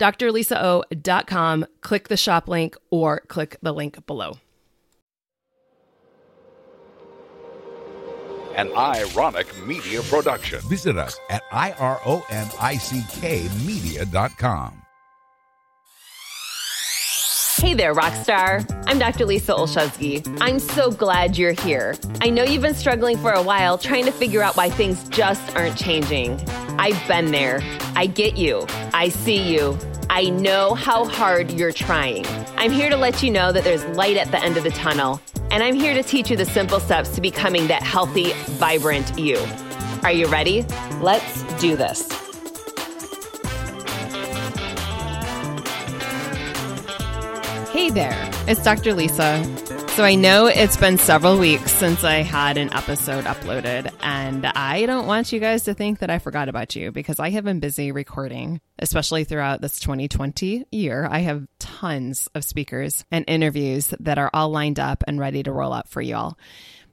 drlisao.com, click the shop link or click the link below. An ironic media production. Visit us at ironickmedia.com. Hey there, Rockstar. I'm Dr. Lisa Olszewski. I'm so glad you're here. I know you've been struggling for a while trying to figure out why things just aren't changing. I've been there. I get you. I see you. I know how hard you're trying. I'm here to let you know that there's light at the end of the tunnel, and I'm here to teach you the simple steps to becoming that healthy, vibrant you. Are you ready? Let's do this. Hey there, it's Dr. Lisa. So I know it's been several weeks since I had an episode uploaded, and I don't want you guys to think that I forgot about you because I have been busy recording, especially throughout this 2020 year. I have tons of speakers and interviews that are all lined up and ready to roll out for you all.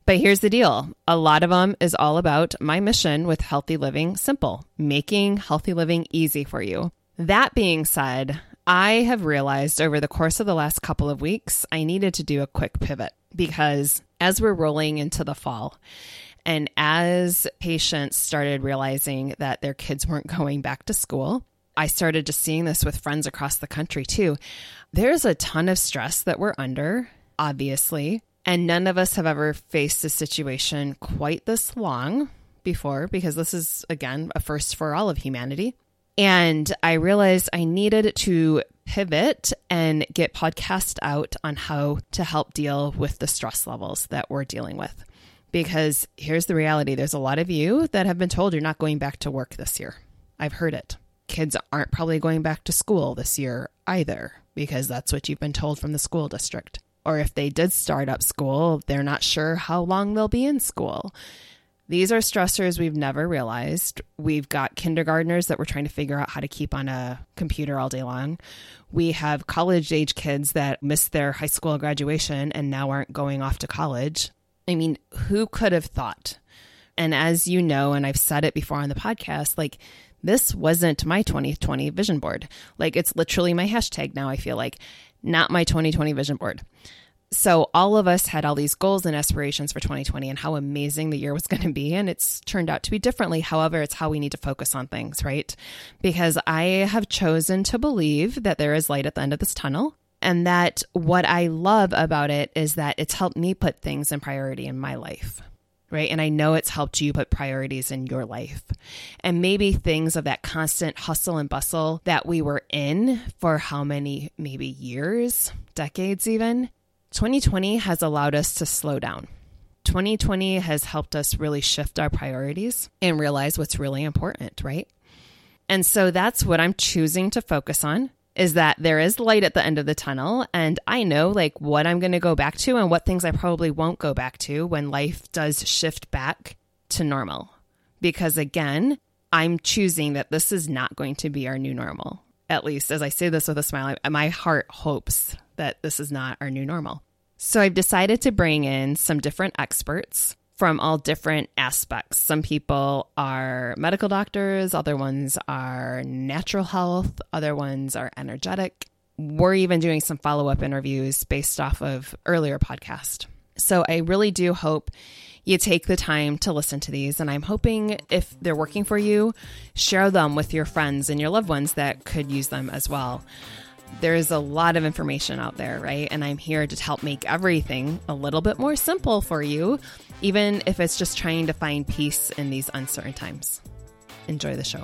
But here's the deal a lot of them is all about my mission with healthy living simple, making healthy living easy for you. That being said, I have realized over the course of the last couple of weeks, I needed to do a quick pivot because as we're rolling into the fall, and as patients started realizing that their kids weren't going back to school, I started just seeing this with friends across the country too. There's a ton of stress that we're under, obviously, and none of us have ever faced a situation quite this long before because this is, again, a first for all of humanity. And I realized I needed to pivot and get podcasts out on how to help deal with the stress levels that we're dealing with. Because here's the reality there's a lot of you that have been told you're not going back to work this year. I've heard it. Kids aren't probably going back to school this year either, because that's what you've been told from the school district. Or if they did start up school, they're not sure how long they'll be in school. These are stressors we've never realized. We've got kindergartners that we're trying to figure out how to keep on a computer all day long. We have college age kids that missed their high school graduation and now aren't going off to college. I mean, who could have thought? And as you know, and I've said it before on the podcast, like this wasn't my 2020 vision board. Like it's literally my hashtag now, I feel like, not my 2020 vision board so all of us had all these goals and aspirations for 2020 and how amazing the year was going to be and it's turned out to be differently however it's how we need to focus on things right because i have chosen to believe that there is light at the end of this tunnel and that what i love about it is that it's helped me put things in priority in my life right? And I know it's helped you put priorities in your life. And maybe things of that constant hustle and bustle that we were in for how many, maybe years, decades even, 2020 has allowed us to slow down. 2020 has helped us really shift our priorities and realize what's really important, right? And so that's what I'm choosing to focus on is that there is light at the end of the tunnel and I know like what I'm going to go back to and what things I probably won't go back to when life does shift back to normal. Because again, I'm choosing that this is not going to be our new normal. At least as I say this with a smile, my heart hopes that this is not our new normal. So I've decided to bring in some different experts from all different aspects. Some people are medical doctors, other ones are natural health, other ones are energetic. We're even doing some follow up interviews based off of earlier podcast. So I really do hope you take the time to listen to these. And I'm hoping if they're working for you, share them with your friends and your loved ones that could use them as well there's a lot of information out there, right? And I'm here to help make everything a little bit more simple for you, even if it's just trying to find peace in these uncertain times. Enjoy the show.